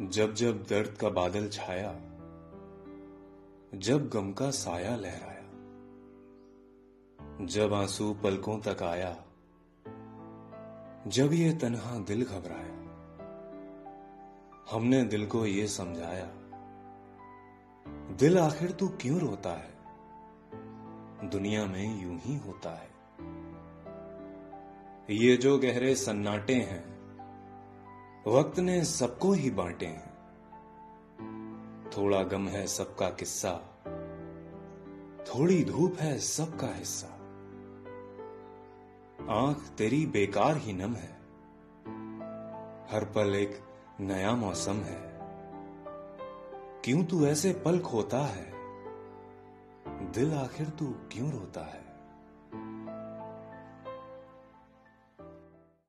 जब जब दर्द का बादल छाया, जब गम का साया लहराया, जब आँसू पलकों तक आया, जब ये तनहा दिल घबराया, हमने दिल को ये समझाया, दिल आखिर तू क्यों रोता है? दुनिया में यूँ ही होता है। ये जो गहरे सन्नाटे हैं वक्त ने सबको ही बांटे हैं। थोड़ा गम है सबका किस्सा, थोड़ी धूप है सबका हिस्सा। आँख तेरी बेकार ही नम है, हर पल एक नया मौसम है। क्यों तू ऐसे पल खोता है? दिल आखिर तू क्यों रोता है?